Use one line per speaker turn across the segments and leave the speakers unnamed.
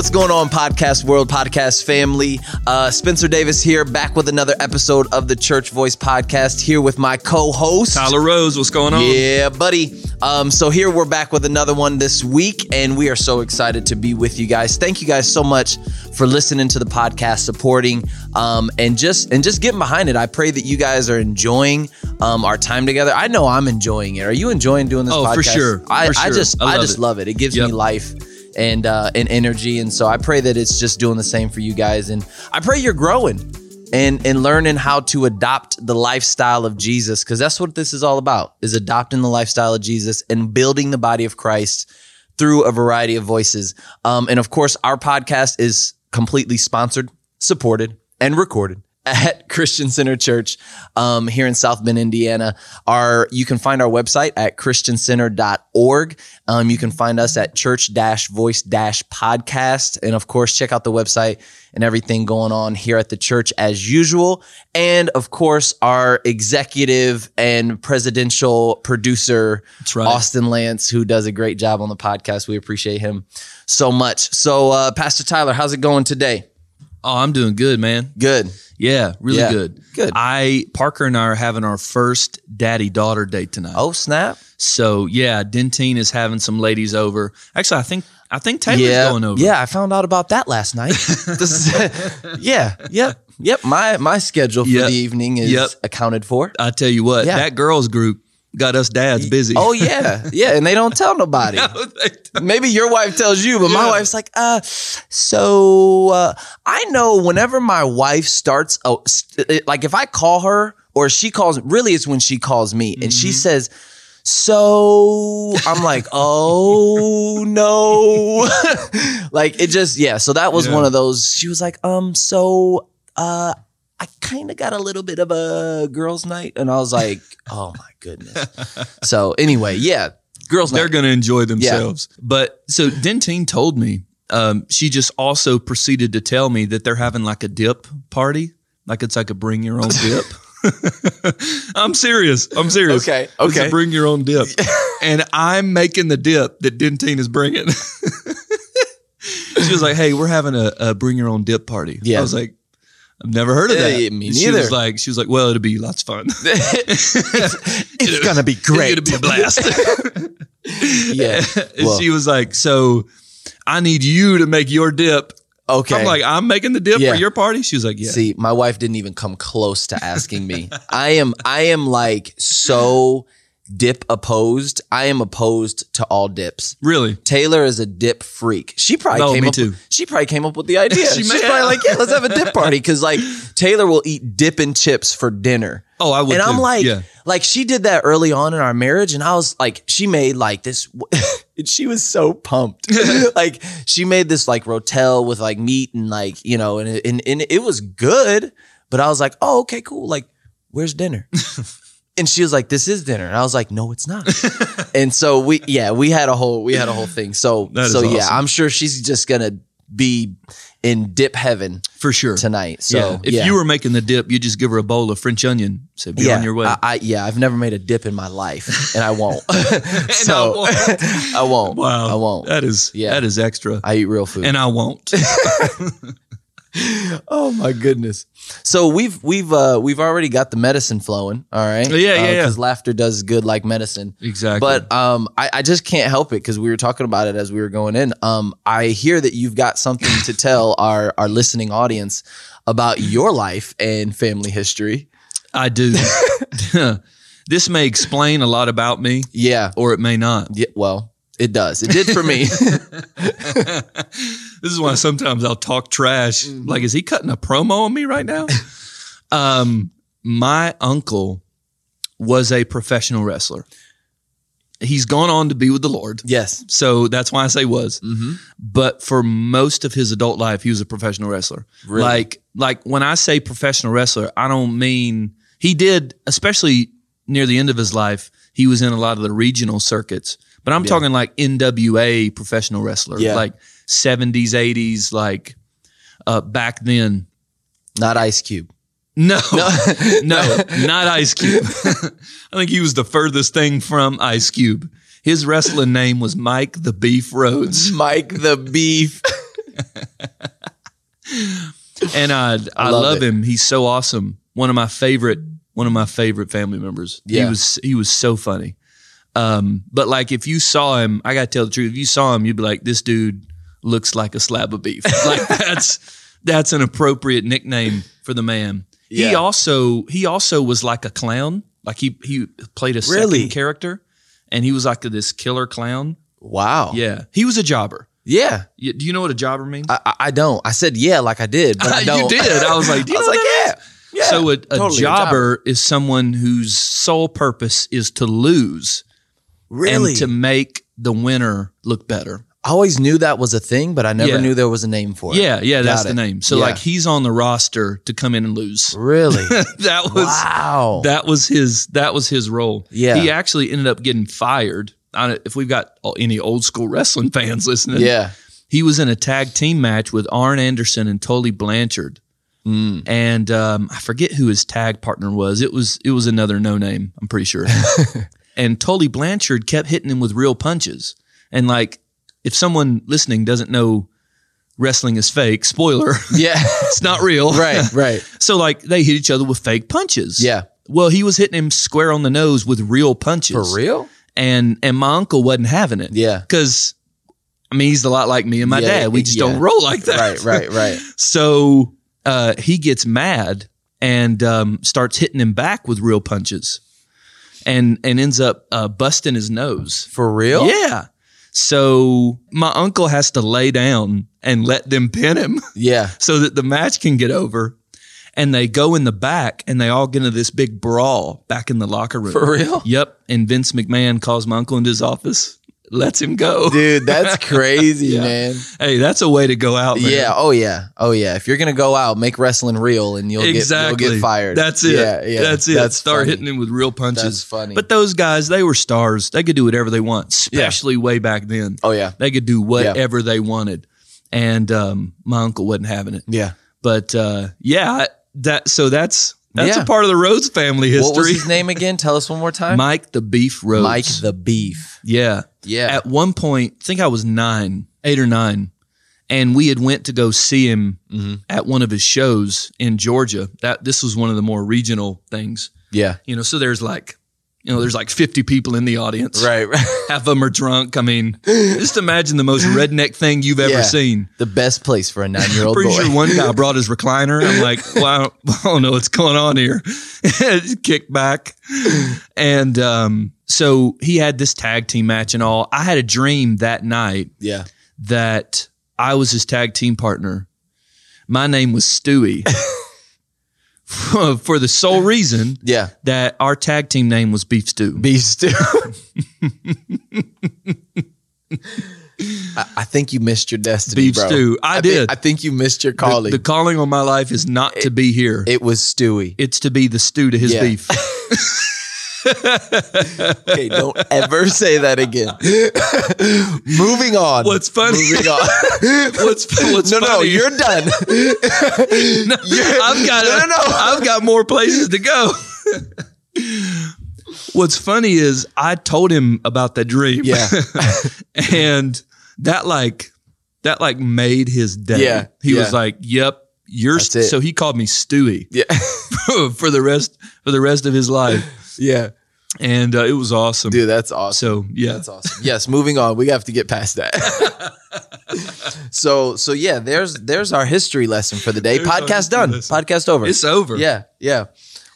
What's going on, podcast world, podcast family? Uh, Spencer Davis here, back with another episode of the Church Voice podcast. Here with my co-host
Tyler Rose. What's going on?
Yeah, buddy. Um, so here we're back with another one this week, and we are so excited to be with you guys. Thank you guys so much for listening to the podcast, supporting, um, and just and just getting behind it. I pray that you guys are enjoying um, our time together. I know I'm enjoying it. Are you enjoying doing this?
Oh,
podcast?
for sure.
I,
For
I just
I
I, just
it.
love it. It gives
Yep.
me life and uh, and energy, and so I pray that it's just doing the same for you guys, and I pray you're growing and and learning how to adopt the lifestyle of Jesus because that's what this is all about is adopting the lifestyle of Jesus and building the body of Christ through a variety of voices. Um, and of course, our podcast is completely sponsored, supported, and recorded at Christian Center Church um, here in South Bend, Indiana. Our you can find our website at christiancenter.org. Um, you can find us at church voice podcast. And of course, check out the website and everything going on here at the church as usual. And of course, our executive and presidential producer,
right.
Austin Lance, who does a great job on the podcast. We appreciate him so much. So, uh, Pastor Tyler, how's it going today?
Oh, I'm doing good, man.
Good.
Yeah, really
Yeah.
good.
Good.
I Parker and I are having our first daddy daughter date tonight.
Oh, snap.
so yeah, Dentine is having some ladies over. Actually, I think I think Taylor's
yeah,
going over.
Yeah, I found out about that last night. is, yeah, yep, yep. My my schedule for
Yep.
the evening is
Yep.
accounted for.
I tell you what,
Yeah.
that girls group got us dads busy.
Oh yeah, yeah, and they don't tell nobody. Maybe your wife tells you, but my wife's like, uh, so uh, I know whenever my wife starts, oh, st- it- like if I call her or she calls, really it's when she calls me and she says, so I'm like, oh no. like it just, yeah. So that was
Yeah.
one of those, she was like, um, so, uh, I kind of got a little bit of a girls' night, and I was like, "Oh my goodness!" So anyway, yeah, girls'
They're
night.
going to enjoy themselves. But so Dentine told me, um, she just also proceeded to tell me that they're having like a dip party. Like it's like a bring your own dip. I'm serious. I'm serious.
Okay,
It's a
okay.
bring your own dip. and I'm making the dip that Dentine is bringing. she was like, hey, we're having a, a bring your own dip party.
Yeah.
I was like, I've never heard of that.
yeah, me
And She
neither.
was like, she was like, well, it'll be lots of fun.
it's gonna be great.
It'll be a blast.
yeah.
And
Well,
she was like, "So, I need you to make your dip."
okay.
I'm like, "I'm making the dip
Yeah.
for your party." She was like, "Yeah."
See, my wife didn't even come close to asking me. I am I am like so dip opposed. I am opposed to all dips.
really?
Taylor is a dip freak. She probably
No,
came
me
up.
too.
She probably came up with the idea.
She
She's probably like, yeah, let's have a dip party because like Taylor will eat dip and chips for dinner.
Oh, I would.
and I'm like,
yeah.
like she did that early on in our marriage, and I was like, she made like this, and she was so pumped. like she made this like rotel with like meat and like you know, and and, and it was good. But I was like, oh, okay, cool. Like, where's dinner? And she was like, this is dinner, and I was like, no, it's not. and so we, yeah, we had a whole, we had a whole thing. So, so yeah. I'm sure she's just gonna be in dip heaven
for sure.
tonight. So
yeah. If
yeah.
you were making the dip, you just give her a bowl of French onion. Say, "Be
yeah,
on your way."
I, I yeah, I've never made a dip in my life, and I won't. so
won't.
I won't.
wow,
I won't.
That is
Yeah.
that is extra,
I eat real food.
and I won't.
oh my goodness. So we've we've uh we've already got the medicine flowing. All right.
Yeah, yeah, yeah.
Because laughter does good like medicine.
exactly.
But um, I, I just can't help it because we were talking about it as we were going in. Um, I hear that you've got something to tell our our listening audience about your life and family history.
I do. this may explain a lot about me,
Yeah.
or it may not.
Yeah. Well, it does. It did for me.
This is why sometimes I'll talk trash.
Mm-hmm.
Like, is he cutting a promo on me right now? um, my uncle was a professional wrestler. He's gone on to be with the Lord.
yes.
So that's why I say was.
Mm-hmm.
But for most of his adult life, he was a professional wrestler.
Really?
Like, like when I say professional wrestler, I don't mean he did, especially near the end of his life, he was in a lot of the regional circuits. But I'm
Yeah.
talking like NWA professional wrestler,
Yeah.
like 70s, 80s, like uh, back then.
Not Ice Cube.
No, no, not Ice Cube. I think he was the furthest thing from Ice Cube. His wrestling name was Mike the Beef Rhodes.
Mike the Beef.
and I I,
love
love, him. He's so awesome. One of my favorite one of my favorite family members.
Yeah.
He was he was so funny. Um, but like if you saw him, I gotta tell the truth. If you saw him, you'd be like, this dude looks like a slab of beef. Like that's that's an appropriate nickname for the man. He also he also was like a clown. Like he he played a
Really?
second character, and he was like this killer clown.
Wow.
Yeah, he was a jobber.
Yeah.
Do you know what a jobber means?
I, I- don't. I said yeah, like I did, but I don't.
you did. I was like, do you
I was
know
like, yeah. Yeah.
so a, a
Totally,
jobber is someone whose sole purpose is to lose
Really?
and to make the winner look better.
I always knew that was a thing, but I never
Yeah.
knew there was a name for it.
Yeah, yeah, that's the name. So
Yeah.
like he's on the roster to come in and lose.
Really?
that was
wow.
that was his that was his role.
Yeah.
He actually ended up getting fired. If we've got any old school wrestling fans listening,
yeah.
he was in a tag team match with Arn Anderson and Tully Blanchard.
Mm.
and um, I forget who his tag partner was. It was it was another no name. I'm pretty sure. and Tully Blanchard kept hitting him with real punches. And like, if someone listening doesn't know wrestling is fake, spoiler,
Yeah.
it's not real.
right. Right.
So like, they hit each other with fake punches.
Yeah.
Well, he was hitting him square on the nose with real punches.
For real?
And and my uncle wasn't having it.
Yeah.
Because. I mean, he's a lot like me and my
Yeah,
dad. We just
yeah.
don't roll like that.
Right. Right. Right.
So uh, he gets mad and um, starts hitting him back with real punches, and and ends up uh, busting his nose.
For real?
Yeah. So my uncle has to lay down and let them pin him
Yeah.
so that the match can get over. And they go in the back and they all get into this big brawl back in the locker room.
For real?
Yep. And Vince McMahon calls my uncle into his office, lets him go.
Dude, that's crazy,
Yeah.
man.
Hey, that's a way to go out, man.
Yeah. Oh yeah. Oh yeah. If you're gonna go out, make wrestling real, and you'll
exactly.
get you'll get fired.
That's it.
Yeah. Yeah.
That's it.
That's
Start
funny.
hitting him with real punches.
That's funny.
But those guys, they were stars. They could do whatever they want, especially way back then.
oh yeah.
They could do whatever they wanted. And um, my uncle wasn't having it.
Yeah.
But uh, yeah, that so that's that's
Yeah.
a part of the Rhodes family history.
What was his name again? Tell us one more time.
Mike the Beef Rhodes.
Mike the Beef.
yeah.
Yeah.
At one point, I think I was nine, eight or nine, and we had went to go see him
Mm-hmm.
at one of his shows in Georgia. That this was one of the more regional things.
yeah.
You know, so there's like, you know, there's like 50 people in the audience.
Right. Right.
Half of them are drunk. I mean, just imagine the most redneck thing you've ever
Yeah.
seen.
the best place for a nine year old boy.
Pretty sure one guy brought his recliner. I'm like, well, I don't, I don't know what's going on here. Kick back. And um, so he had this tag team match and all. I had a dream that night
yeah.
that I was his tag team partner. My name was Stewie. For the sole reason
Yeah.
that our tag team name was Beef Stew.
Beef stew. I, I think you missed your destiny,
Beef
bro.
stew. I
think-
did.
I think you missed your calling.
The, calling on my life is not to be here.
it was Stewie.
it's to be the stew to his
Yeah.
beef.
Okay, don't ever say that again. Moving on.
What's funny?
Moving on.
What's what's
no, no,
funny?
you're done.
No, I've got
No, no, no.
I've got more places to go. What's funny is I told him about that dream.
Yeah.
and that like that like made his day.
Yeah,
He was like, "Yep, you're." So he called me Stewie
Yeah.
for the rest for the rest of his life,
Yeah.
and uh, it was awesome.
Dude, that's awesome.
So yeah,
That's awesome. Yes, moving on. We have to get past that. so so yeah, there's there's our history lesson for the day.
There's
Podcast done.
lesson.
Podcast over.
it's over.
yeah, yeah.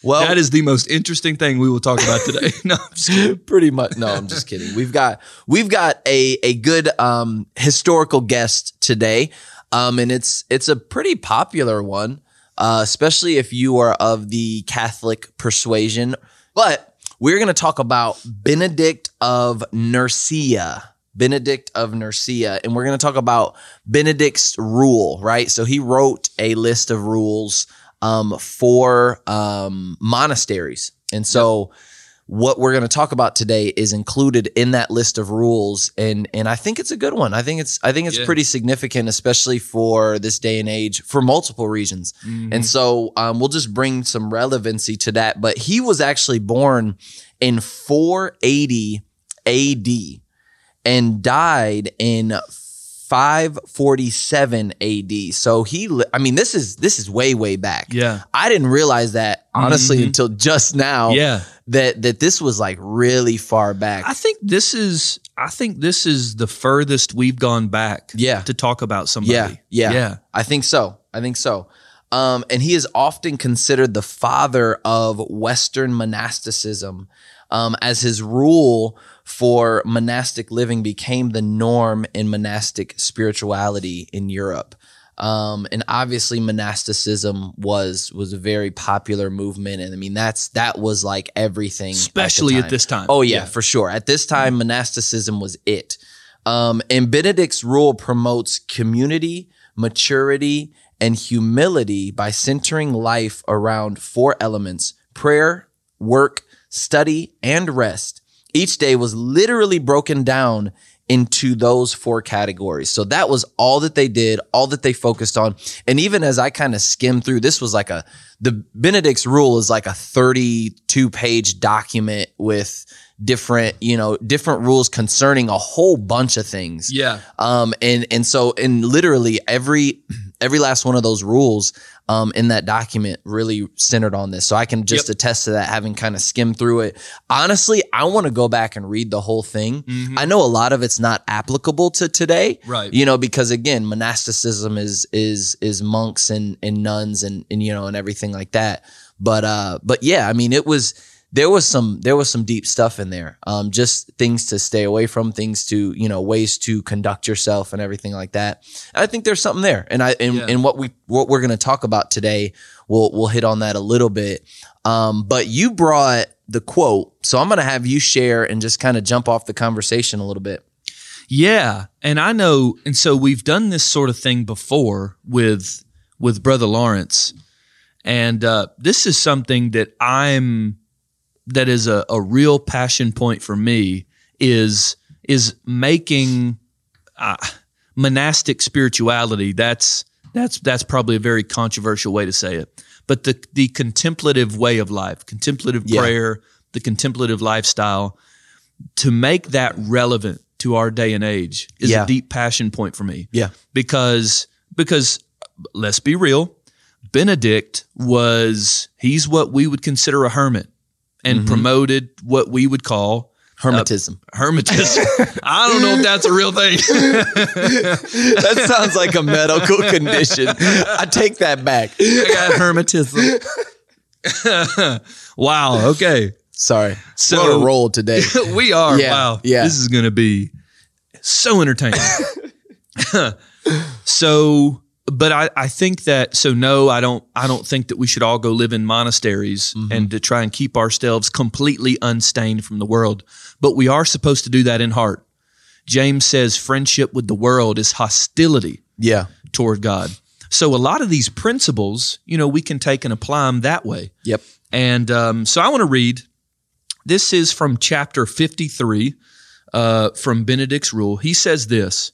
Well,
That is the most interesting thing we will talk about today. no, I'm just kidding.
pretty much. No, I'm just kidding. We've got we've got a a good um historical guest today, um, and it's it's a pretty popular one, uh, especially if you are of the Catholic persuasion. But we're going to talk about Benedict of Nursia. Benedict of Nursia, and we're going to talk about Benedict's rule, right? So he wrote a list of rules um, for um, monasteries, and so what we're going to talk about today is included in that list of rules and and I think it's a good one. I think it's I think it's
Yeah.
pretty significant especially for this day and age for multiple reasons. And so um, we'll just bring some relevancy to that, but he was actually born in 480 AD and died in 547 AD. So he, I mean, this is this is way way back.
Yeah.
I didn't realize that honestly
Mhm.
until just now.
Yeah.
That that this was like really far back.
I think this is I think this is the furthest we've gone back
Yeah.
to talk about somebody.
Yeah, yeah.
Yeah.
I think so. I think so. Um, and he is often considered the father of Western monasticism, um, as his rule for monastic living became the norm in monastic spirituality in Europe. Um, and obviously, monasticism was was a very popular movement, and I mean that's that was like everything, at
Especially at
time.
this time.
Oh yeah,
Yeah.
for sure. At this time, monasticism was it. Um, and Benedict's rule promotes community, maturity, and humility by centering life around four elements: prayer, work, study, and rest. Each day was literally broken down into those four categories. So that was all that they did, all that they focused on. And even as I kind of skimmed through, this was like a the Benedict's rule is like a 32 page document with different, you know, different rules concerning a whole bunch of things.
Yeah.
Um, and and so and literally every every last one of those rules um, in that document really centered on this. So I can just
Yep.
attest to that, having kind of skimmed through it. Honestly, I want to go back and read the whole thing.
Mhm.
I know a lot of it's not applicable to today,
Right.
you know, because again, monasticism is is is monks and and nuns and and you know and everything like that. But uh, but yeah, I mean, it was there was some there was some deep stuff in there. Um, just things to stay away from, things to you know, ways to conduct yourself and everything like that. And I think there's something there, and I and,
Yeah.
and what we what we're gonna talk about today, we'll we'll hit on that a little bit. Um, but you brought the quote, so I'm gonna have you share and just kind of jump off the conversation a little bit.
Yeah, and I know, and so we've done this sort of thing before with with Brother Lawrence, and uh, this is something that I'm that is a, a real passion point for me is is making uh, monastic spirituality. That's that's that's probably a very controversial way to say it, but the the contemplative way of life, contemplative
Yeah.
prayer, the contemplative lifestyle, to make that relevant to our day and age is
Yeah.
a deep passion point for me
Yeah.
because because let's be real benedict was he's what we would consider a hermit and
Mhm.
promoted what we would call
Hermetism.
hermitism i don't know if that's a real thing
that sounds like a medical condition. I take that back.
i got hermitism wow okay
Sorry.
So-
on a roll today.
we are
Yeah,
wow
yeah.
this is gonna be so entertaining so but I, I think that so no i don't i don't think that we should all go live in monasteries
Mhm.
and to try and keep ourselves completely unstained from the world but we are supposed to do that in heart james says friendship with the world is hostility
Yeah.
toward god so a lot of these principles you know we can take and apply them that way
Yep.
and um, so I want to read. This is from chapter 53 uh, from Benedict's Rule. He says this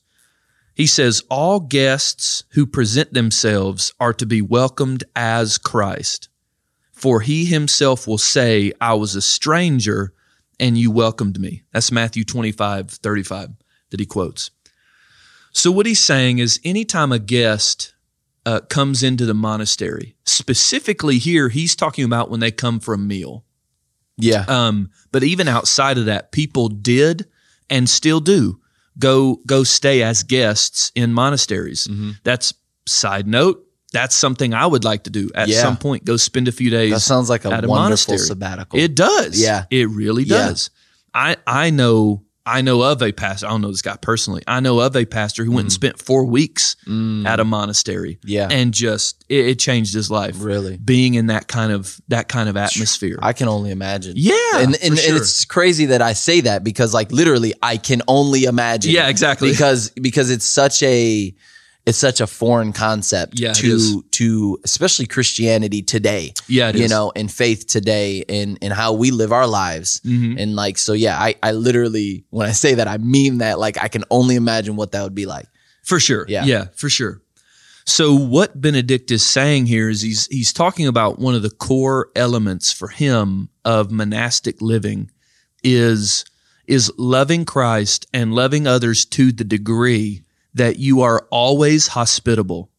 He says, All guests who present themselves are to be welcomed as Christ. For he himself will say, I was a stranger and you welcomed me. That's Matthew 25, 35 that he quotes. So, what he's saying is, anytime a guest uh, comes into the monastery, specifically here, he's talking about when they come for a meal.
Yeah.
Um, but even outside of that, people did and still do go go stay as guests in monasteries.
Mhm.
That's side note. That's something I would like to do at
Yeah.
some point. Go spend a few days.
That sounds like a
at a
wonderful
monastery.
sabbatical.
It does.
Yeah.
It really
Yeah.
does. I I know I know of a pastor. I don't know this guy personally. I know of a pastor who went and spent four weeks
Mm,
at a monastery
yeah.
and just it, it changed his life.
really.
Being in that kind of that kind of atmosphere.
I can only imagine.
yeah,
and, and,
sure.
and it's crazy that I say that because like literally I can only imagine.
Yeah, exactly.
Because because it's such a it's such a foreign concept
Yeah,
to to especially Christianity today.
yeah, it
you
is.
know, and faith today and and how we live our lives.
Mhm.
And like so yeah, I I literally when I say that I mean that like I can only imagine what that would be like.
For sure.
Yeah.
Yeah, for sure. So what Benedict is saying here is he's he's talking about one of the core elements for him of monastic living is is loving Christ and loving others to the degree that you are always hospitable,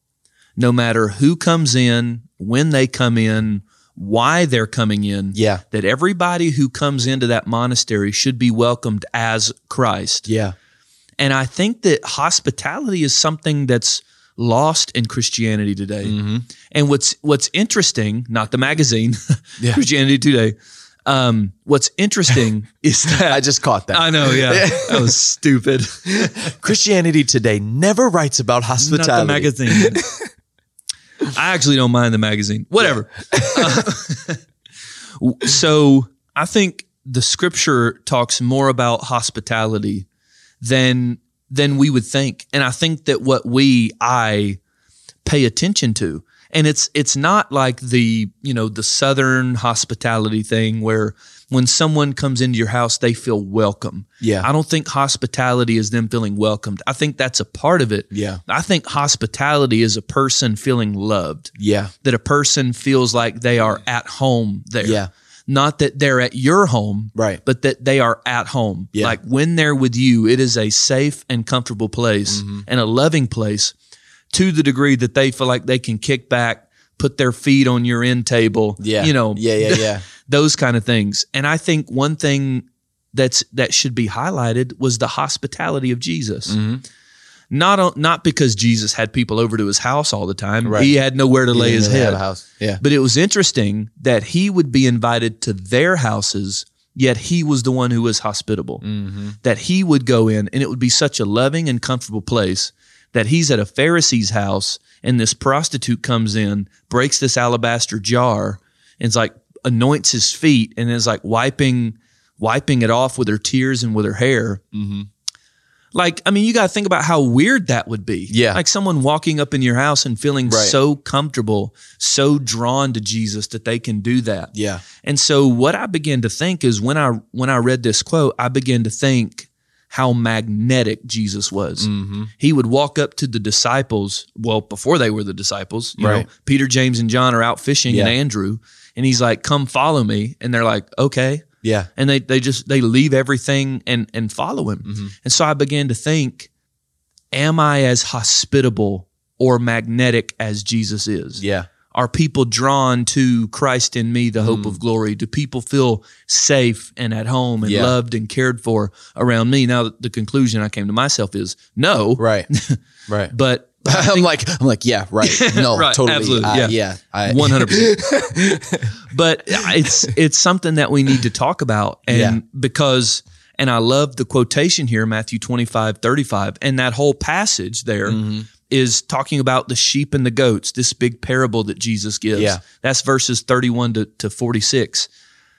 no matter who comes in, when they come in, why they're coming in.
Yeah.
That everybody who comes into that monastery should be welcomed as Christ.
Yeah.
And I think that hospitality is something that's lost in Christianity today.
Mm-hmm.
And what's what's interesting, not the magazine,
Yeah.
Christianity Today. Um, what's interesting is that
I just caught that.
I know, yeah, that was stupid.
Christianity Today never writes about hospitality.
Not the magazine. I actually don't mind the magazine. Whatever. Uh, so I think the scripture talks more about hospitality than than we would think, and I think that what we I pay attention to, and it's it's not like the you know the southern hospitality thing where when someone comes into your house they feel welcome.
Yeah.
I don't think hospitality is them feeling welcomed. I think that's a part of it.
Yeah.
I think hospitality is a person feeling loved,
Yeah.
that a person feels like they are at home there.
Yeah.
Not that they're at your home,
Right.
but that they are at home.
Yeah.
Like when they're with you, it is a safe and comfortable place
Mm-hmm.
and a loving place to the degree that they feel like they can kick back, put their feet on your end table.
Yeah.
You know,
Yeah. Yeah. Yeah.
those kind of things. And I think one thing that's that should be highlighted was the hospitality of Jesus.
Mm-hmm.
Not not because Jesus had people over to his house all the time.
Right.
He had nowhere to lay his head.
house. Yeah.
But it was interesting that he would be invited to their houses, yet he was the one who was hospitable.
Mm-hmm.
That he would go in and it would be such a loving and comfortable place that he's at a Pharisee's house and this prostitute comes in, breaks this alabaster jar, and it's like anoints his feet and is like wiping wiping it off with her tears and with her hair.
Mm-hmm.
Like, I mean, you got to think about how weird that would be.
Yeah.
Like someone walking up in your house and feeling
Right.
so comfortable, so drawn to Jesus that they can do that.
Yeah.
And so what I began to think is when I when I read this quote, I began to think how magnetic Jesus was.
Mm-hmm.
He would walk up to the disciples, well, before they were the disciples, you
Right.
know, Peter, James, and John are out fishing
Yeah.
and Andrew, and he's like, Come follow me. And they're like, Okay
Yeah.
and they they just they leave everything and and follow him.
Mm-hmm.
And so I began to think, am I as hospitable or magnetic as Jesus is?
Yeah.
Are people drawn to Christ in me, the
Mm.
hope of glory? Do people feel safe and at home and
Yeah.
loved and cared for around me? Now the conclusion I came to myself is no.
Right. Right.
But
I'm like, I'm like, yeah, right. No,
Right,
totally.
absolutely,
I-
yeah.
yeah.
One hundred percent. But it's it's something that we need to talk about, and
Yeah.
because and I love the quotation here, Matthew 25, 35. and that whole passage there is
Mm-hmm.
talking about the sheep and the goats. This big parable that Jesus gives.
Yeah.
that's verses thirty one to, to forty six.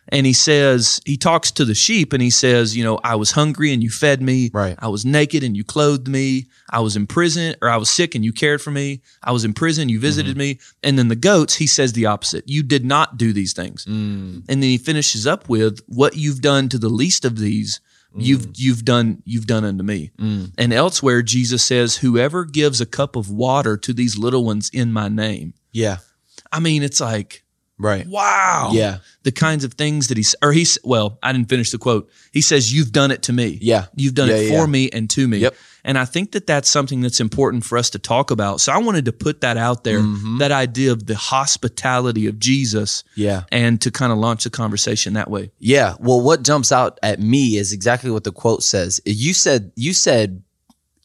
And he says, he talks to the sheep and he says, you know, I was hungry and you fed me.
Right.
I was naked and you clothed me. I was in prison or I was sick and you cared for me. I was in prison, you visited me. And then the goats, he says the opposite. You did not do these things.
Mm.
And then he finishes up with what you've done to the least of these, you've you've done you've done unto me.
Mm.
And elsewhere Jesus says, Whoever gives a cup of water to these little ones in my name.
Yeah.
I mean, it's like,
Right.
wow.
Yeah.
The kinds of things that he's or he's well, I didn't finish the quote. He says, You've done it to me.
Yeah.
You've done
Yeah,
it
yeah,
for
yeah.
me and to me.
Yep.
And I think that that's something that's important for us to talk about. So I wanted to put that out there,
Mm-hmm.
that idea of the hospitality of Jesus,
Yeah.
and to kind of launch the conversation that way.
Yeah. Well, what jumps out at me is exactly what the quote says. You said, you said,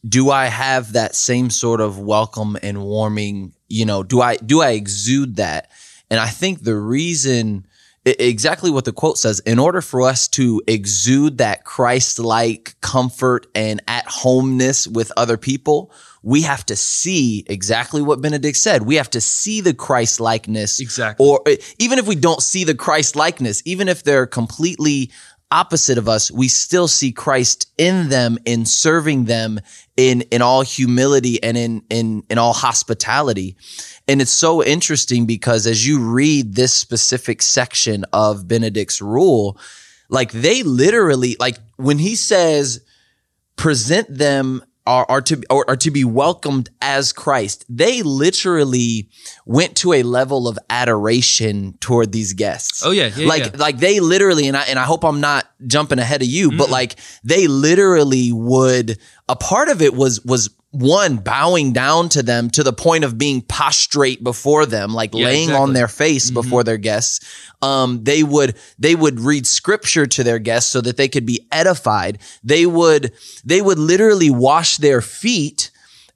do I have that same sort of welcome and warming, you know, do I, do I exude that? And I think the reason, exactly what the quote says, in order for us to exude that Christ like comfort and at homeness with other people, we have to see exactly what Benedict said. We have to see the Christ likeness
Exactly.
or even if we don't see the Christ likeness, even if they're completely opposite of us, we still see Christ in them, in serving them, in in all humility and in in in all hospitality. And it's so interesting because as you read this specific section of Benedict's rule, like they literally like when he says present them are, are to or, are to be welcomed as Christ. They literally went to a level of adoration toward these guests.
Oh, yeah, yeah,
like
yeah.
like they literally and I and I hope I'm not jumping ahead of you, but like they literally would. A part of it was was one bowing down to them to the point of being prostrate before them like
Yeah,
laying
exactly.
on their face before their guests um, they would they would read scripture to their guests so that they could be edified they would they would literally wash their feet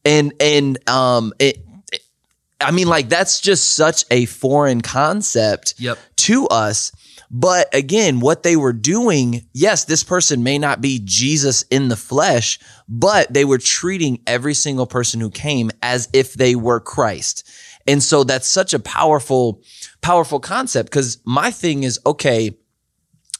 and and um it, it- i mean like that's just such a foreign concept
Yep.
to us. But again, what they were doing, yes, this person may not be Jesus in the flesh, but they were treating every single person who came as if they were Christ. And so that's such a powerful, powerful concept because my thing is, okay,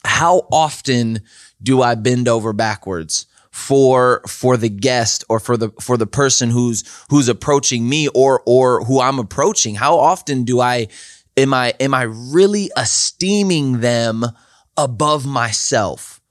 how often do I bend over backwards for for the guest or for the for the person who's who's approaching me or or who I'm approaching? How often do I am I am I really esteeming them above myself?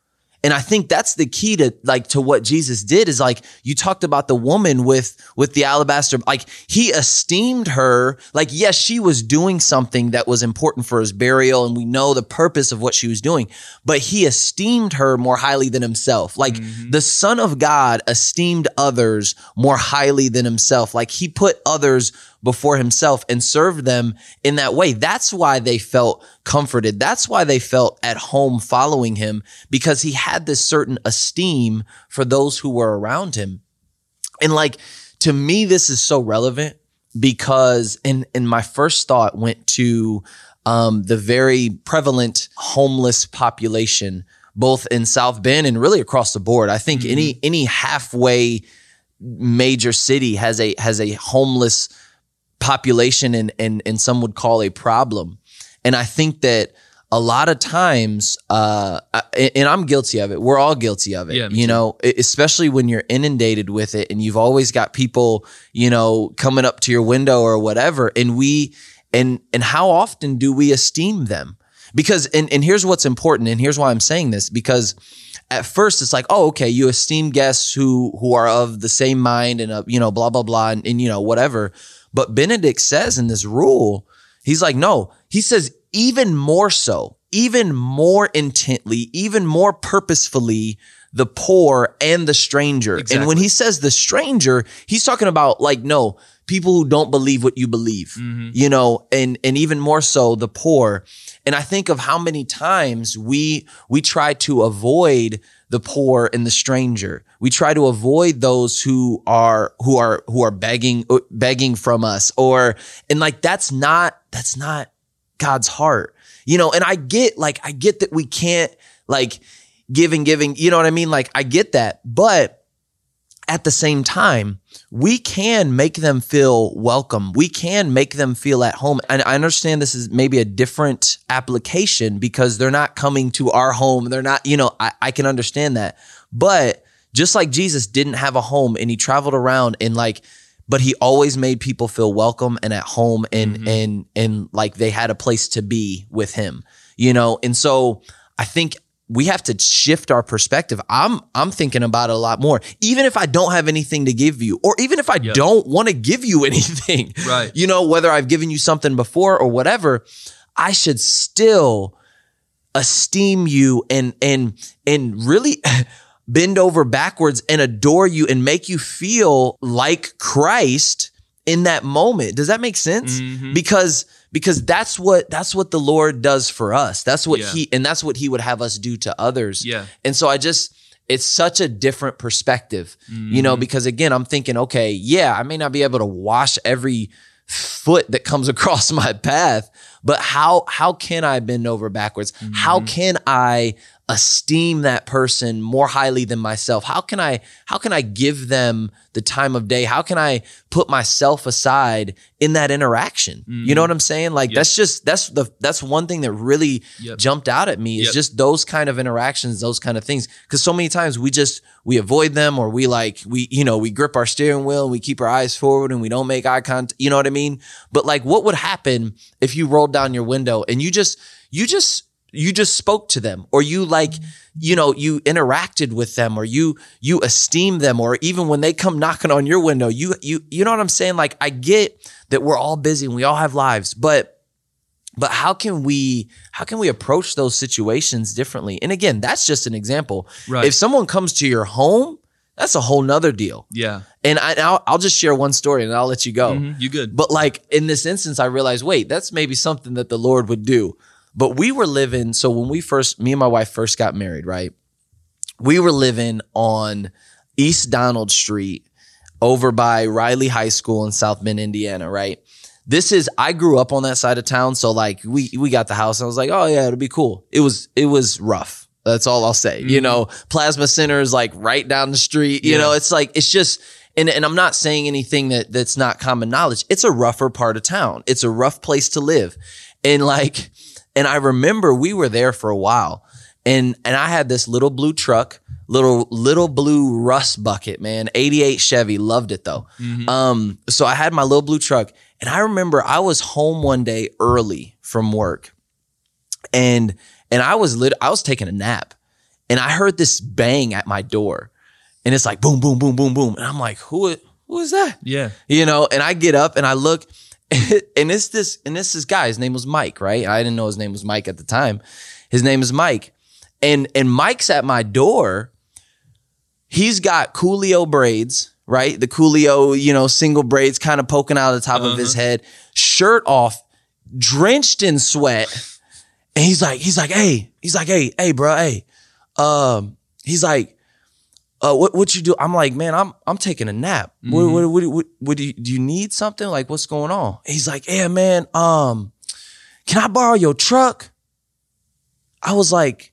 And I think that's the key to like to what Jesus did is like you talked about the woman with with the alabaster like he esteemed her like yes she was doing something that was important for his burial and we know the purpose of what she was doing but he esteemed her more highly than himself. Like mm-hmm. the son of God esteemed others more highly than himself. Like he put others before himself and served them in that way. That's why they felt comforted. That's why they felt at home following him because he had this certain esteem for those who were around him. And like to me, this is so relevant because in in my first thought went to um, the very prevalent homeless population, both in South Bend and really across the board. I think any any halfway major city has a has a homeless population and and and some would call a problem. And I think that a lot of times, uh, and I'm guilty of it. We're all guilty of it.
Yeah,
you
too.
know, especially when you're inundated with it, and you've always got people, you know, coming up to your window or whatever. And we, and and how often do we esteem them? Because and and here's what's important, and here's why I'm saying this because at first it's like, oh, okay, you esteem guests who who are of the same mind and uh, you know, blah blah blah, and, and you know whatever. But Benedict says in this rule, he's like, no, he says even more so, even more intently, even more purposefully, the poor and the stranger. And when he says the stranger, he's talking about like no people who don't believe what you believe, mm-hmm. you know, and and even more so the poor. And I think of how many times we we try to avoid the poor and the stranger. We try to avoid those who are who are who are begging uh, begging from us or and like that's not that's not God's heart. You know, and I get like I get that we can't like giving giving, you know what I mean? Like I get that. But at the same time, we can make them feel welcome. We can make them feel at home. And I understand this is maybe a different application because they're not coming to our home. They're not, you know, I, I can understand that. But just like Jesus didn't have a home and he traveled around and like, but he always made people feel welcome and at home and mm-hmm. and and like they had a place to be with him, you know. And so I think we have to shift our perspective. I'm I'm thinking about it a lot more. Even if I don't have anything to give you, or even if I don't want to give you anything,
Right.
You know, whether I've given you something before or whatever, I should still esteem you and and and really bend over backwards and adore you and make you feel like Christ in that moment. Does that make sense?
Mm-hmm.
Because because that's what that's what the Lord does for us. That's what
Yeah.
he and that's what he would have us do to others.
Yeah.
And so I just it's such a different perspective. You
Mm-hmm.
know, because again, I'm thinking, okay, yeah, I may not be able to wash every foot that comes across my path, but how how can I bend over backwards? How
Mm-hmm.
can I esteem that person more highly than myself? How can I how can I give them the time of day? How can I put myself aside in that interaction? You know mm-hmm. what I'm saying? Like that's just that's the that's one thing that really
Yep.
jumped out at me is
Yep.
just those kind of interactions, those kind of things. Cause so many times we just we avoid them or we like we you know we grip our steering wheel and we keep our eyes forward and we don't make eye contact. You know what I mean? But like, what would happen if you rolled down your window and you just you just you just spoke to them or you like you know you interacted with them or you you esteem them or even when they come knocking on your window you you you know what i'm saying like i get that we're all busy and we all have lives but but how can we how can we approach those situations differently and again that's just an example
Right.
if someone comes to your home that's a whole nother deal.
Yeah.
And I, I'll, I'll just share one story and I'll let you go.
Mhm. You good.
But like in this instance, I realized, wait, that's maybe something that the Lord would do. But we were living, so when we first, me and my wife first got married, right? We were living on East Donald Street over by Riley High School in South Bend, Indiana, right? This is I grew up on that side of town, so like we we got the house. And I was like, oh yeah, it'll be cool. It was it was rough. That's all I'll say. You mm-hmm. know, Plasma Center is like right down the street. You
Yeah.
know, it's like it's just and and I'm not saying anything that that's not common knowledge. It's a rougher part of town. It's a rough place to live. And like and I remember we were there for a while. And and I had this little blue truck, little little blue rust bucket, man. 88 Chevy, loved it though. Um so I had my little blue truck and I remember I was home one day early from work. And and I was lit I was taking a nap and I heard this bang at my door. And it's like boom boom boom boom boom and I'm like who who is that?
Yeah.
you know and i get up and i look and it's this and this is guy his name was mike right? I didn't know his name was mike at the time. His name is mike. And and mike's at my door. He's got coolio braids right? The coolio you know single braids kind of poking out of the top of his head. Shirt off drenched in sweat. And he's like he's like hey he's like hey hey bro hey. Um he's like uh, what what you do? I'm like, man, I'm I'm taking a nap. What, what, what, what, what do you do? You need something? Like, what's going on? He's like, yeah, man. Um, can I borrow your truck? I was like,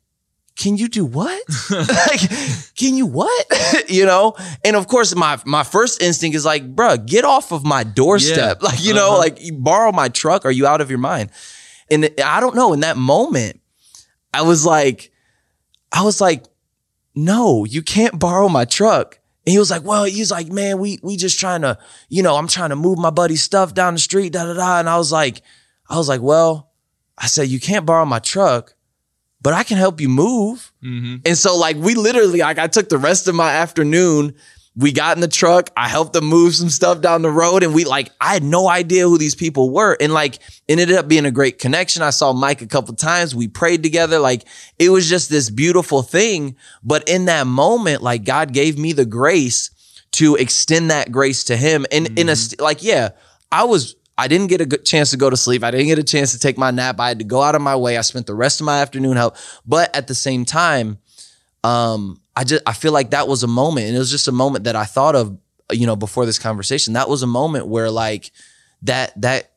can you do what? like, can you what? you know? And of course, my my first instinct is like, bruh, get off of my doorstep.
Yeah.
Like, you know,
Uh-huh.
like you borrow my truck. Are you out of your mind? And I don't know. In that moment, I was like, I was like, no, you can't borrow my truck. And he was like, well, he's like, man, we we just trying to, you know, I'm trying to move my buddy's stuff down the street, da da da. And I was like, I was like, well, I said, you can't borrow my truck, but I can help you move.
Mm-hmm.
And so like we literally, like I took the rest of my afternoon. We got in the truck. I helped them move some stuff down the road. And we like, I had no idea who these people were. And like, it ended up being a great connection. I saw Mike a couple times. We prayed together. Like it was just this beautiful thing. But in that moment, like God gave me the grace to extend that grace to him. And in a, st- like, yeah, I was, I didn't get a good chance to go to sleep. I didn't get a chance to take my nap. I had to go out of my way. I spent the rest of my afternoon help. But at the same time, um, I just I feel like that was a moment, and it was just a moment that I thought of, you know, before this conversation. That was a moment where like that that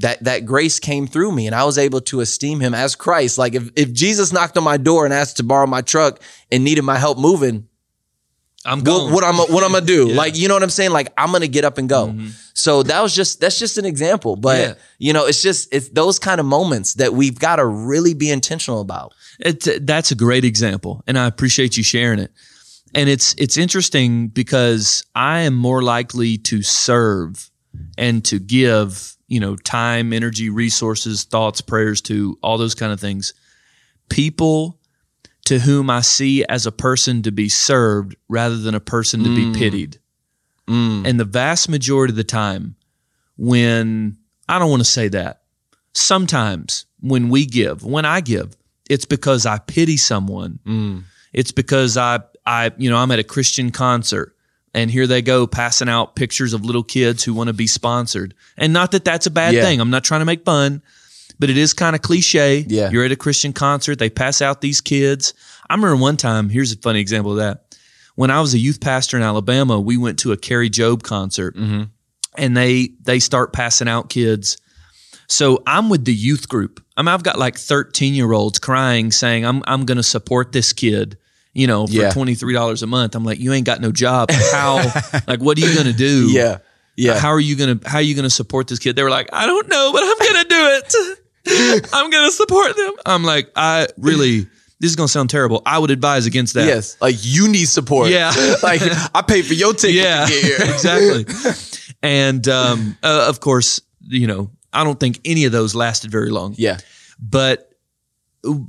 that that grace came through me, and I was able to esteem him as Christ. Like if if Jesus knocked on my door and asked to borrow my truck and needed my help moving,
I'm
what,
going.
what I'm what I'm gonna do?
Yeah.
Like you know what I'm saying? Like I'm gonna get up and go.
Mhm.
So that was just that's just an example, but
Yeah.
you know, it's just it's those kind of moments that we've got to really be intentional about.
It's that's a great example, and I appreciate you sharing it. And it's it's interesting because I am more likely to serve and to give, you know, time, energy, resources, thoughts, prayers to all those kind of things. People to whom I see as a person to be served rather than a person to
Mm.
be pitied. And the vast majority of the time, when I don't want to say that, sometimes when we give, when I give, it's because I pity someone. It's because I, I, you know, I'm at a Christian concert and here they go passing out pictures of little kids who want to be sponsored. And not that that's a bad
Yeah.
thing. I'm not trying to make fun, but it is kind of cliche.
Yeah.
You're at a Christian concert, they pass out these kids. I remember one time, here's a funny example of that. When I was a youth pastor in Alabama, we went to a Kari Jobe concert mm-hmm. and they they start passing out kids. So I'm with the youth group. I mean, I've got like 13 year olds crying, saying, "I'm I'm going to support this kid." You know, for
Yeah.
twenty three dollars a month. I'm like, you ain't got no job. How? like, what are you going to do?
Yeah, yeah.
How are you gonna How are you gonna support this kid? They were like, I don't know, but I'm gonna do it. I'm gonna support them. I'm like, I really. This is gonna sound terrible. I would advise against that.
Yes, like you need support.
Yeah.
like I paid for your ticket
yeah,
to get here.
exactly. And um, uh, of course, you know, I don't think any of those lasted very long.
Yeah,
But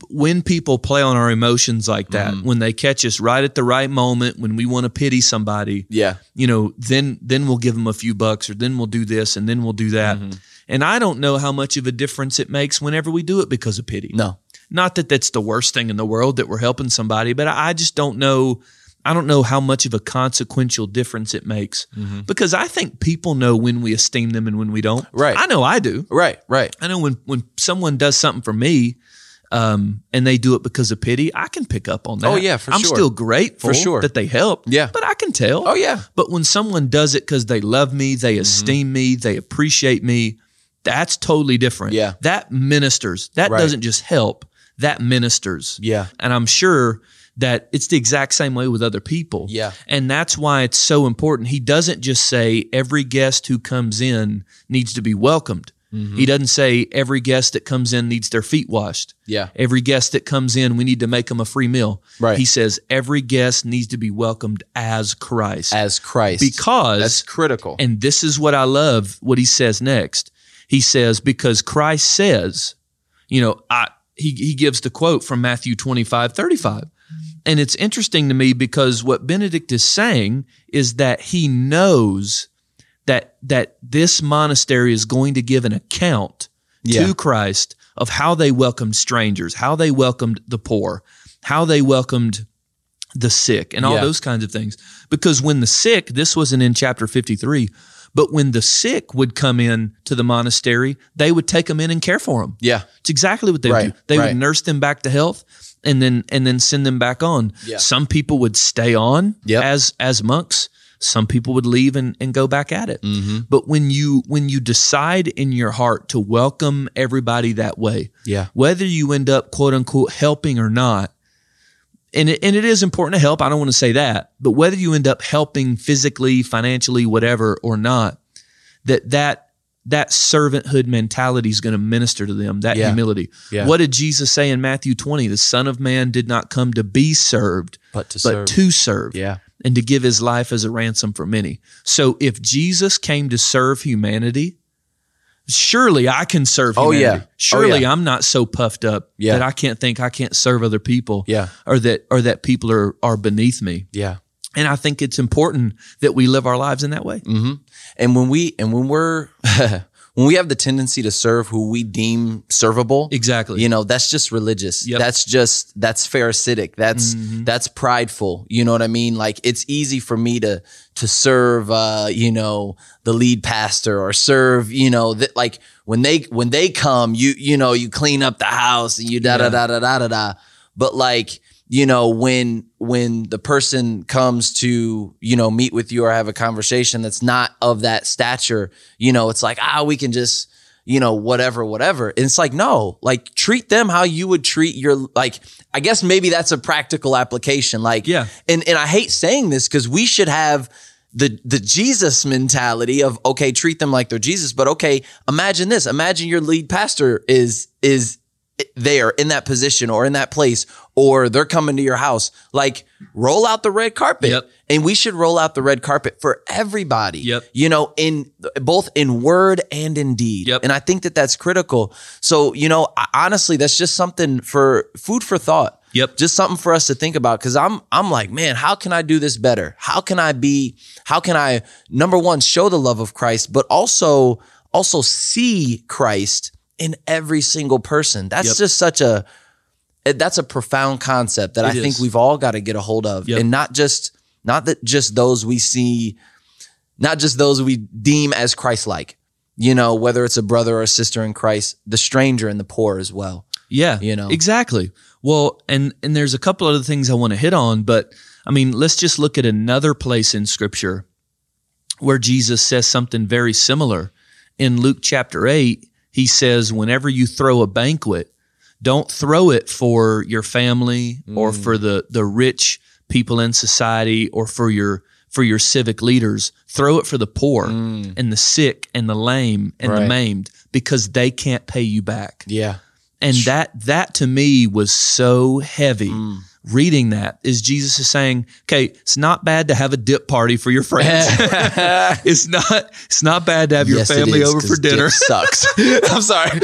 when people play on our emotions like that,
Mm-hmm.
when they catch us right at the right moment, when we want to pity somebody,
yeah,
you know, then then we'll give them a few bucks, or then we'll do this, and then we'll do that.
Mm-hmm.
And I don't know how much of a difference it makes whenever we do it because of pity.
no,
Not that that's the worst thing in the world that we're helping somebody, but I just don't know. I don't know how much of a consequential difference it makes because I think people know when we esteem them and when we don't.
Right.
I know I do.
Right, right.
I know when when someone does something for me, um, and they do it because of pity, I can pick up on that.
Oh, yeah, for
I'm
sure.
still grateful
For sure.
that they help.
Yeah.
but I can tell.
Oh, yeah.
But when someone does it because they love me, they
Mm-hmm.
esteem me, they appreciate me, that's totally different.
Yeah.
that ministers. That
Right.
doesn't just help. That ministers.
Yeah.
and I'm sure that it's the exact same way with other people.
Yeah.
And that's why it's so important. He doesn't just say every guest who comes in needs to be welcomed.
Mm-hmm.
He doesn't say every guest that comes in needs their feet washed.
Yeah.
Every guest that comes in, we need to make them a free meal.
Right.
He says every guest needs to be welcomed as Christ.
As Christ.
because
that's critical.
and this is what I love what he says next. He says, because Christ says, you know, I he he gives the quote from Matthew 25, 35. And it's interesting to me because what Benedict is saying is that he knows that that this monastery is going to give an account
Yeah.
to Christ of how they welcomed strangers, how they welcomed the poor, how they welcomed the sick, and all
Yeah.
those kinds of things. Because when the sick, this wasn't in chapter 53, but when the sick would come in to the monastery, they would take them in and care for them.
yeah.
It's exactly what they
Right,
would do. They
right.
would nurse them back to health and then and then send them back on.
Yeah.
Some people would stay on
Yep.
as as monks. Some people would leave and, and go back at it.
Mm-hmm.
But when you when you decide in your heart to welcome everybody that way,
Yeah.
whether you end up quote unquote helping or not, and it, and it is important to help. I don't want to say that, but whether you end up helping physically, financially, whatever or not, that that that servanthood mentality is going to minister to them. That
Yeah.
humility.
Yeah.
What did Jesus say in Matthew twenty? The Son of Man did not come to be served,
But to
but
serve.
to serve
yeah.
and to give his life as a ransom for many. So if Jesus came to serve humanity, surely I can serve
Oh,
humanity.
yeah. Oh,
Surely
yeah.
I'm not so puffed up
Yeah.
that I can't think I can't serve other people
Yeah.
or that or that people are are beneath me.
Yeah.
And I think it's important that we live our lives in that way.
Mm-hmm. And when we and when we're when we have the tendency to serve who we deem servable,
Exactly.
you know, that's just religious.
Yep.
That's just that's pharisaic. That's
Mhm.
that's prideful. You know what I mean? Like it's easy for me to to serve uh, you know, the lead pastor or serve, you know, that like when they when they come, you you know, you clean up the house and you da da da da da da da. But like you know when when the person comes to you know meet with you or have a conversation that's not of that stature you know it's like ah we can just you know whatever whatever and it's like no like treat them how you would treat your like i guess maybe that's a practical application like
Yeah.
and and i hate saying this because we should have the the jesus mentality of okay treat them like they're jesus but okay imagine this imagine your lead pastor is is there in that position or in that place or they're coming to your house like roll out the red carpet
Yep.
and we should roll out the red carpet for everybody
Yep.
you know in both in word and in deed
Yep.
and i think that that's critical so you know I- honestly that's just something for food for thought
Yep.
just something for us to think about because i'm i'm like man how can i do this better how can i be how can i number one show the love of christ but also also see christ in every single person that's
Yep.
just such a eh, that's a profound concept that
It
i think we've all got to get a hold of
Yep.
and not just not that just those we see not just those we deem as christ-like you know whether it's a brother or a sister in christ the stranger and the poor as well
Yeah,
You know?
exactly. Well, and and there's a couple other things I want to hit on, but I mean, let's just look at another place in Scripture where Jesus says something very similar. In Luke chapter eight, he says, "Whenever you throw a banquet, don't throw it for your family or
Mm.
for the the rich people in society or for your for your civic leaders. Throw it for the poor
Mm.
and the sick and the lame and the maimed because they can't pay you back."
yeah
And that that to me was so heavy.
Mm.
Reading that is Jesus is saying, okay, it's not bad to have a dip party for your friends. it's not it's not bad to have your
Yes,
family
is,
over for dinner.
sucks. I'm sorry.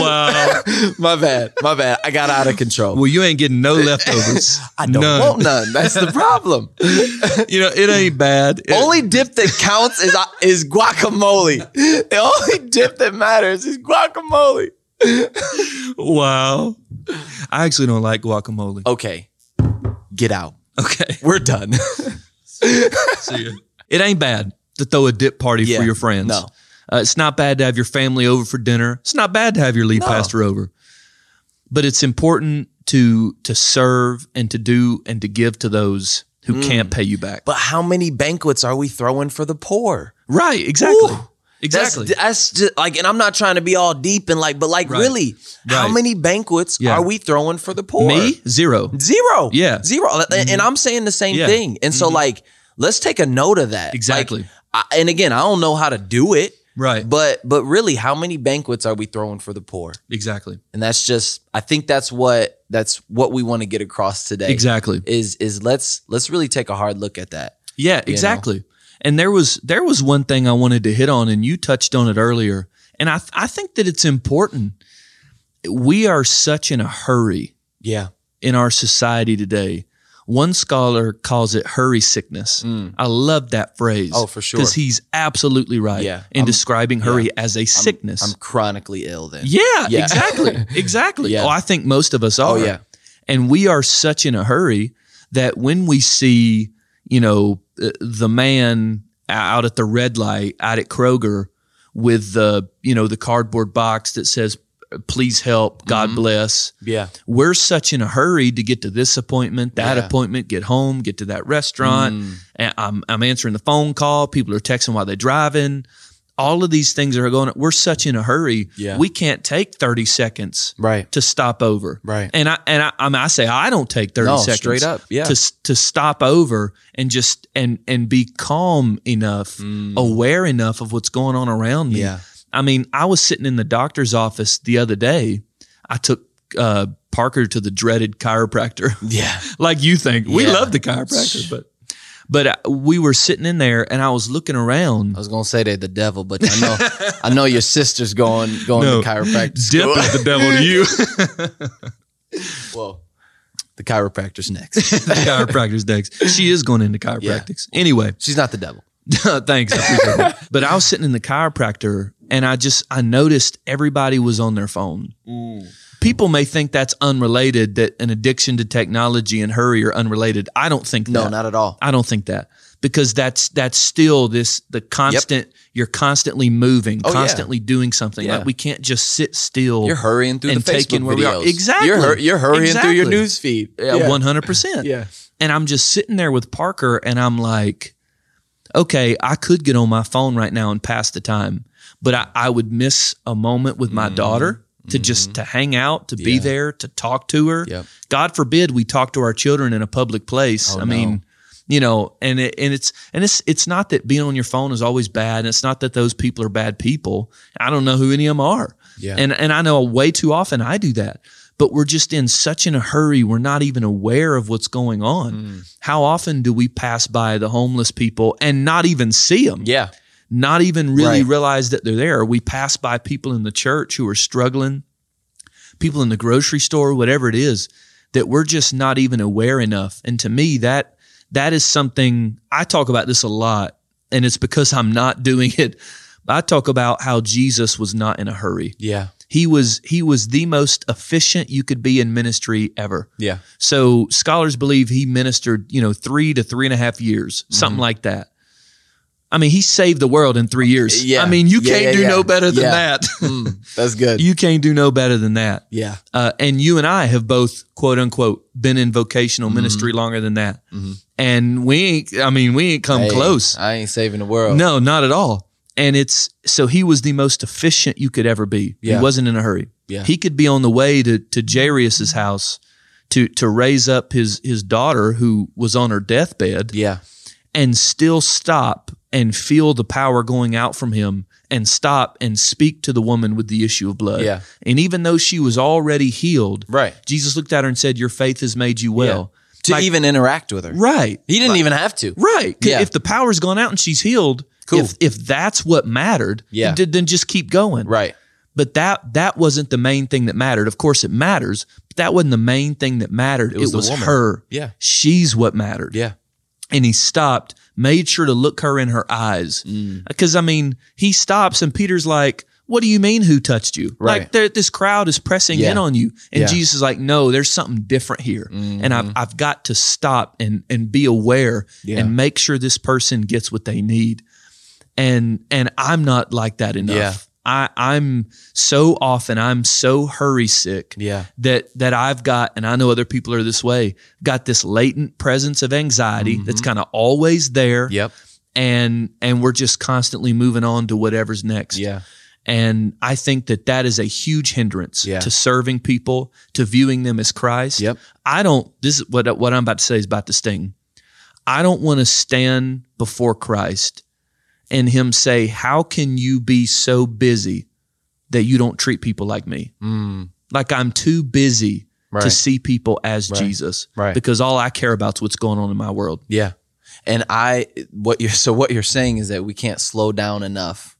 wow.
my bad. My bad. I got out of control.
Well, you ain't getting no leftovers.
I don't
None.
want none. That's the problem.
You know, it ain't bad. It-
only dip that counts is is guacamole. The only dip that matters is guacamole.
wow. I actually don't like guacamole.
Okay. Get out.
Okay.
We're done.
See ya. It ain't bad to throw a dip party
Yeah.
for your friends.
No.
Uh, it's not bad to have your family over for dinner. It's not bad to have your lead
No.
pastor over. But it's important to to serve and to do and to give to those who
Mm.
can't pay you back.
but how many banquets are we throwing for the poor?
Right, exactly.
Ooh.
Exactly.
That's, that's just like, and I'm not trying to be all deep and like, but like,
Right.
really, how many banquets
Yeah.
are we throwing for the poor?
Me? Zero.
Zero.
Yeah. Mm-hmm.
Zero. And I'm saying the same
Yeah.
thing. And so, like, let's take a note of that.
Exactly.
Like, I, and again, I don't know how to do it,
Right.
but but really, how many banquets are we throwing for the poor?
Exactly.
And that's just, I think that's what that's what we want to get across today.
Exactly.
Is is let's let's really take a hard look at that.
Yeah, exactly. And there was there was one thing I wanted to hit on, and you touched on it earlier. And I th- I think that it's important. We are such in a hurry
Yeah.
in our society today. One scholar calls it hurry sickness. I love that phrase.
Mm. Oh, for sure.
Because he's absolutely right
Yeah.
in
I'm-
describing hurry as a sickness.
I'm chronically ill then.
yeah,
Yeah.
exactly. Exactly.
Yeah.
Oh, I think most of us are.
Oh, yeah.
And we are such in a hurry that when we see, you know, the man out at the red light out at Kroger with the, you know, the cardboard box that says, please help, God
Mm-hmm.
bless.
Yeah.
We're such in a hurry to get to this appointment, that
Yeah.
appointment, get home, get to that restaurant.
Mm.
And I'm, I'm answering the phone call. People are texting while they're driving. All of these things are going. We're such in a hurry.
Yeah.
We can't take 30 seconds
Right.
to stop over.
Right.
And I and I, I mean I say I don't take 30
No,
seconds
straight up, yeah.
to to stop over and just and and be calm enough, aware enough of what's going on around me.
Mm. Yeah.
I mean, I was sitting in the doctor's office the other day. I took uh, Parker to the dreaded chiropractor.
Yeah.
like you think. We
Yeah.
love the chiropractor, but but uh, we were sitting in there and I was looking around.
I was gonna say they're the devil, but I know I know your sister's going going
No.
to chiropractic
Dip is the devil to you.
well, the chiropractor's next.
the chiropractor's next. She is going into chiropractics. Anyway,
She's not the devil.
Thanks. I. But I was sitting in the chiropractor and I just I noticed everybody was on their phone. People may think that's unrelated, that an addiction to technology and hurry are unrelated. I don't think
No,
that.
not at all.
I don't think that. Because that's that's still this the constant you're constantly moving,
Oh, yeah.
constantly doing something.
Yeah.
Like we can't just sit still.
You're hurrying through
and
the Facebook
taking where we are. Exactly.
You're, hur- you're hurrying through your
Exactly.
news feed.
Yeah, one hundred percent.
Yeah.
And I'm just sitting there with Parker, and I'm like, okay, I could get on my phone right now and pass the time, but I, I would miss a moment with my mm-hmm. daughter to just to hang out, to be
Mm-hmm.
There, to talk to her.
Yep.
God forbid we talk to our children in a public place.
Oh,
I mean, you know, and it, and it's and it's it's not that being on your phone is always bad. And it's not that those people are bad people. I don't know who any of them are.
Yeah.
And and I know way too often I do that. But we're just in such in a hurry. We're not even aware of what's going on.
Mm.
How often do we pass by the homeless people and not even see them?
Yeah.
Not even really
Right.
realize that they're there. We pass by people in the church who are struggling, people in the grocery store, whatever it is, that we're just not even aware enough. And to me, that that is something I talk about this a lot, and it's because I'm not doing it. I talk about how Jesus was not in a hurry.
Yeah.
He was he was the most efficient you could be in ministry ever.
Yeah.
So scholars believe he ministered, you know, three to three and a half years, something
Mm-hmm.
like that. I mean, he saved the world in three years.
Yeah.
I mean, you
Yeah,
can't
yeah,
do
yeah.
no better than that.
Mm, that's good.
you can't do no better than that.
yeah.
Uh, and you and I have both, quote unquote, been in vocational
Mm-hmm.
ministry longer than that. And we ain't, I mean, we ain't come close.
I ain't saving the world.
No, not at all. And it's so he was the most efficient you could ever be.
Yeah.
He wasn't in a hurry.
Yeah.
He could be on the way to to Jairus's house to to raise up his his daughter who was on her deathbed
Yeah.
and still stop and feel the power going out from him and stop and speak to the woman with the issue of blood.
Yeah.
And even though she was already healed,
Right.
Jesus looked at her and said, Your faith has made you well.
To
Like-
even interact with her.
Right.
He didn't even have to.
Right.
Yeah.
If the power's gone out and she's healed,
Cool.
if if that's what mattered,
Yeah.
then, then just keep going.
Right.
But that that wasn't the main thing that mattered. Of course it matters, but that wasn't the main thing that mattered. It
was
was, her.
Yeah.
She's what mattered.
Yeah.
And he stopped, made sure to look her in her eyes.
Mm.
Because I mean, he stops and Peter's like, what do you mean who touched you?
Right.
Like this crowd is pressing
Yeah.
in on you. And
Yeah.
Jesus is like, no, there's something different here. And I've, I've got to stop and, and be aware
Yeah.
and make sure this person gets what they need. And, and I'm not like that enough. I, I'm so often, I'm so hurry sick
Yeah.
that that I've got, and I know other people are this way, got this latent presence of anxiety that's kind of always there.
Mm-hmm. Yep.
And and we're just constantly moving on to whatever's next.
Yeah.
And I think that that is a huge hindrance
Yeah.
to serving people, to viewing them as Christ.
Yep.
I don't. This is what what I'm about to say is about to sting. I don't want to stand before Christ and Him say, "How can you be so busy that you don't treat people like me?
Mm.
Like I'm too busy to see people as
Right.
Jesus,
Right.
Because all I care about is what's going on in my world.
Yeah. And I what you're so what you're saying is that we can't slow down enough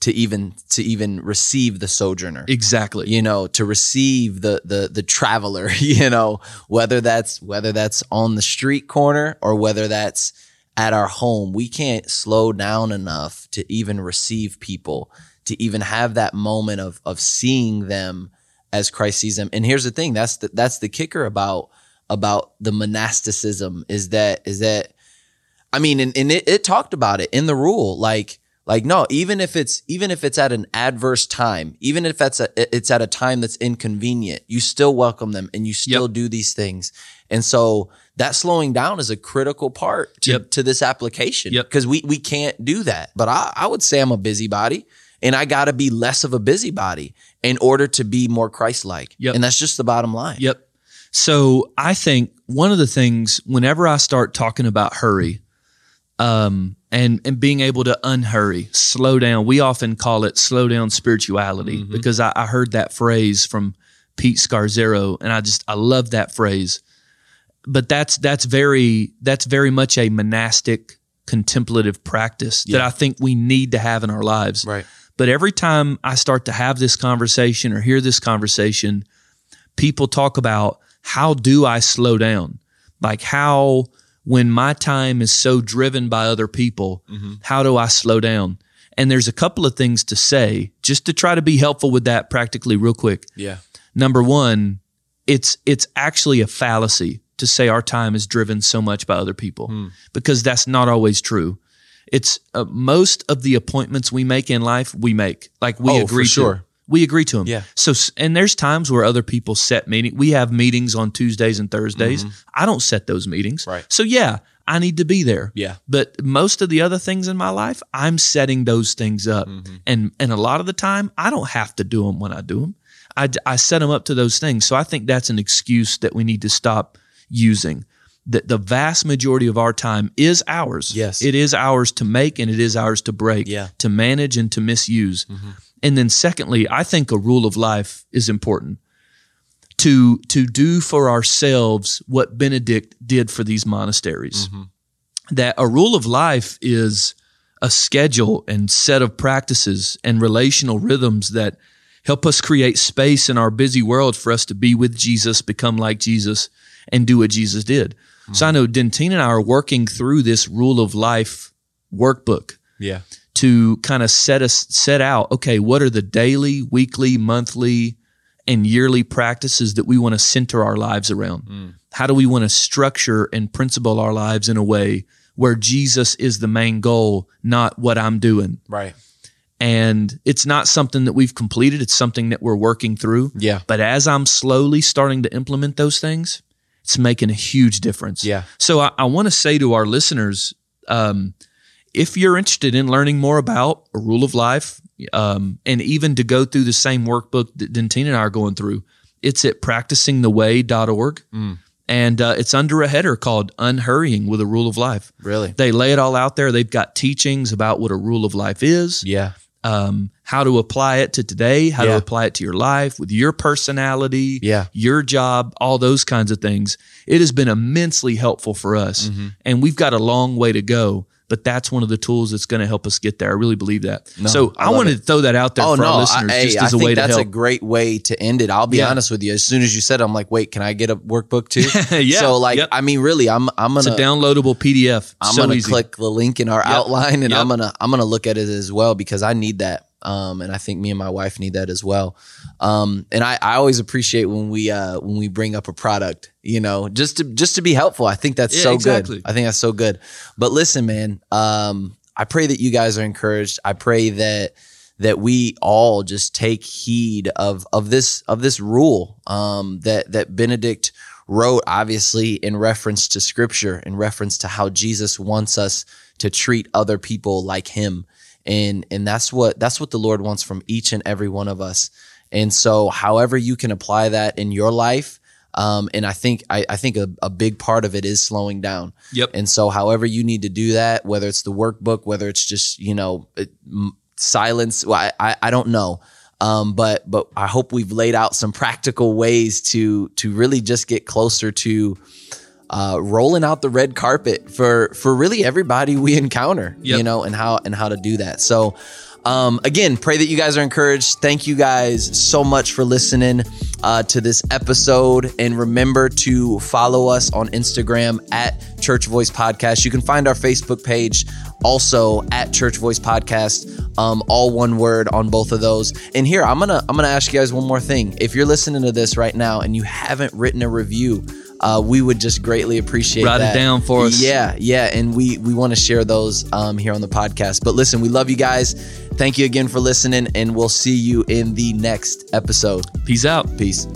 to even to even receive the sojourner.
Exactly.
You know, to receive the the the traveler, you know, whether that's whether that's on the street corner or whether that's at our home. We can't slow down enough to even receive people, to even have that moment of of seeing them as Christ sees them. And here's the thing, that's the that's the kicker about about the monasticism is that is that I mean, and, and it, it talked about it in the rule, like, like no, even if it's even if it's at an adverse time, even if that's a it's at a time that's inconvenient, you still welcome them and you still
Yep.
do these things. And so that slowing down is a critical part to,
Yep.
to this application
Yep.
because we we can't do that. But I, I would say I'm a busybody. And I got to be less of a busybody in order to be more Christ-like.
Yep.
And that's just the bottom line.
Yep. So I think one of the things whenever I start talking about hurry, um, and and being able to unhurry, slow down. We often call it slow down spirituality because I, I heard that phrase from Pete Scazzero, and I just I love that phrase. But that's that's very that's very much a monastic contemplative practice that I think we need to have in our lives.
Right.
But every time I start to have this conversation or hear this conversation, people talk about how do I slow down? Like how when my time is so driven by other people, mm-hmm. how do I slow down? And there's a couple of things to say just to try to be helpful with that practically real quick.
Yeah.
Number 1, it's it's actually a fallacy to say our time is driven so much by other people because that's not always true. It's uh, most of the appointments we make in life we make like we
Oh, for
agree to.
sure.
We agree to them.
Yeah.
So and there's times where other people set meeting. We have meetings on Tuesdays and Thursdays. I don't set those meetings.
Mm-hmm. Right.
So yeah, I need to be there.
Yeah.
But most of the other things in my life, I'm setting those things up.
Mm-hmm.
And and a lot of the time, I don't have to do them when I do them. I, I set them up to those things. So I think that's an excuse that we need to stop using. That the vast majority of our time is ours.
Yes.
It is ours to make and it is ours to break,
Yeah.
to manage and to misuse. Mm-hmm. And then secondly, I think a rule of life is important. To to do for ourselves what Benedict did for these monasteries mm-hmm. that a rule of life is a schedule and set of practices and relational rhythms that help us create space in our busy world for us to be with Jesus, become like Jesus, and do what Jesus did. So I mm-hmm. know Dentine and I are working through this rule of life workbook
Yeah.
to kind of set us set out okay what are the daily weekly monthly and yearly practices that we want to center our lives around mm. how do we want to structure and principle our lives in a way where jesus is the main goal not what i'm doing
Right.
and it's not something that we've completed it's something that we're working through
Yeah.
but as i'm slowly starting to implement those things it's making a huge difference
Yeah.
so I, I want to say to our listeners, um, if you're interested in learning more about a rule of life, um, and even to go through the same workbook that Dentine and I are going through, it's at practicingtheway.org. And uh, it's under a header called Unhurrying with a Rule of Life.
Really?
They lay it all out there. They've got teachings about what a rule of life is,
Yeah.
Um, how to apply it to today, how
Yeah.
to apply it to your life with your personality,
Yeah.
your job, all those kinds of things. It has been immensely helpful for us.
Mm-hmm.
And we've got a long way to go, but that's one of the tools that's going to help us get there. I really believe that. so
I
I, wanted
it.
to throw that out there
Oh
for
no!
our listeners
hey,
just
I
as a way to help.
that's a great way to end it. I'll be
Yeah.
honest with you. As soon as you said, it, I'm like, wait, can I get a workbook too?
Yeah,
So like,
yep.
I mean, really, I'm I'm
it's a
gonna
downloadable PDF.
I'm
so
gonna
easy.
click the link in our
Yep.
outline, and I'm gonna I'm gonna look at it as well because I need that. Um, and I think me and my wife need that as well. Um, and I, I always appreciate when we uh, when we bring up a product, you know, just to just to be helpful. I think that's
Yeah,
so
exactly.
good. I think that's so good. But listen, man, um, I pray that you guys are encouraged. I pray that that we all just take heed of of this of this rule um, that that Benedict wrote, obviously in reference to Scripture, in reference to how Jesus wants us to treat other people like Him, and and that's what that's what the Lord wants from each and every one of us. And so, however you can apply that in your life. Um, and I think I, I think a, a big part of it is slowing down.
Yep.
And so, however you need to do that, whether it's the workbook, whether it's just you know it- m- silence, well, I, I I don't know. Um, but but I hope we've laid out some practical ways to to really just get closer to uh, rolling out the red carpet for for really everybody we encounter.
Yep.
You know, and how and how to do that. So. Um, again, pray that you guys are encouraged. Thank you guys so much for listening uh, to this episode. And remember to follow us on Instagram at Church Voice Podcast. You can find our Facebook page also at Church Voice Podcast, um, all one word on both of those. And here, I'm gonna I'm gonna ask you guys one more thing. If you're listening to this right now and you haven't written a review, uh, we would just greatly appreciate
Write it down for us.
Yeah, yeah, and we we want to share those um, here on the podcast. But listen, we love you guys. Thank you again for listening, and we'll see you in the next episode.
Peace out.
Peace.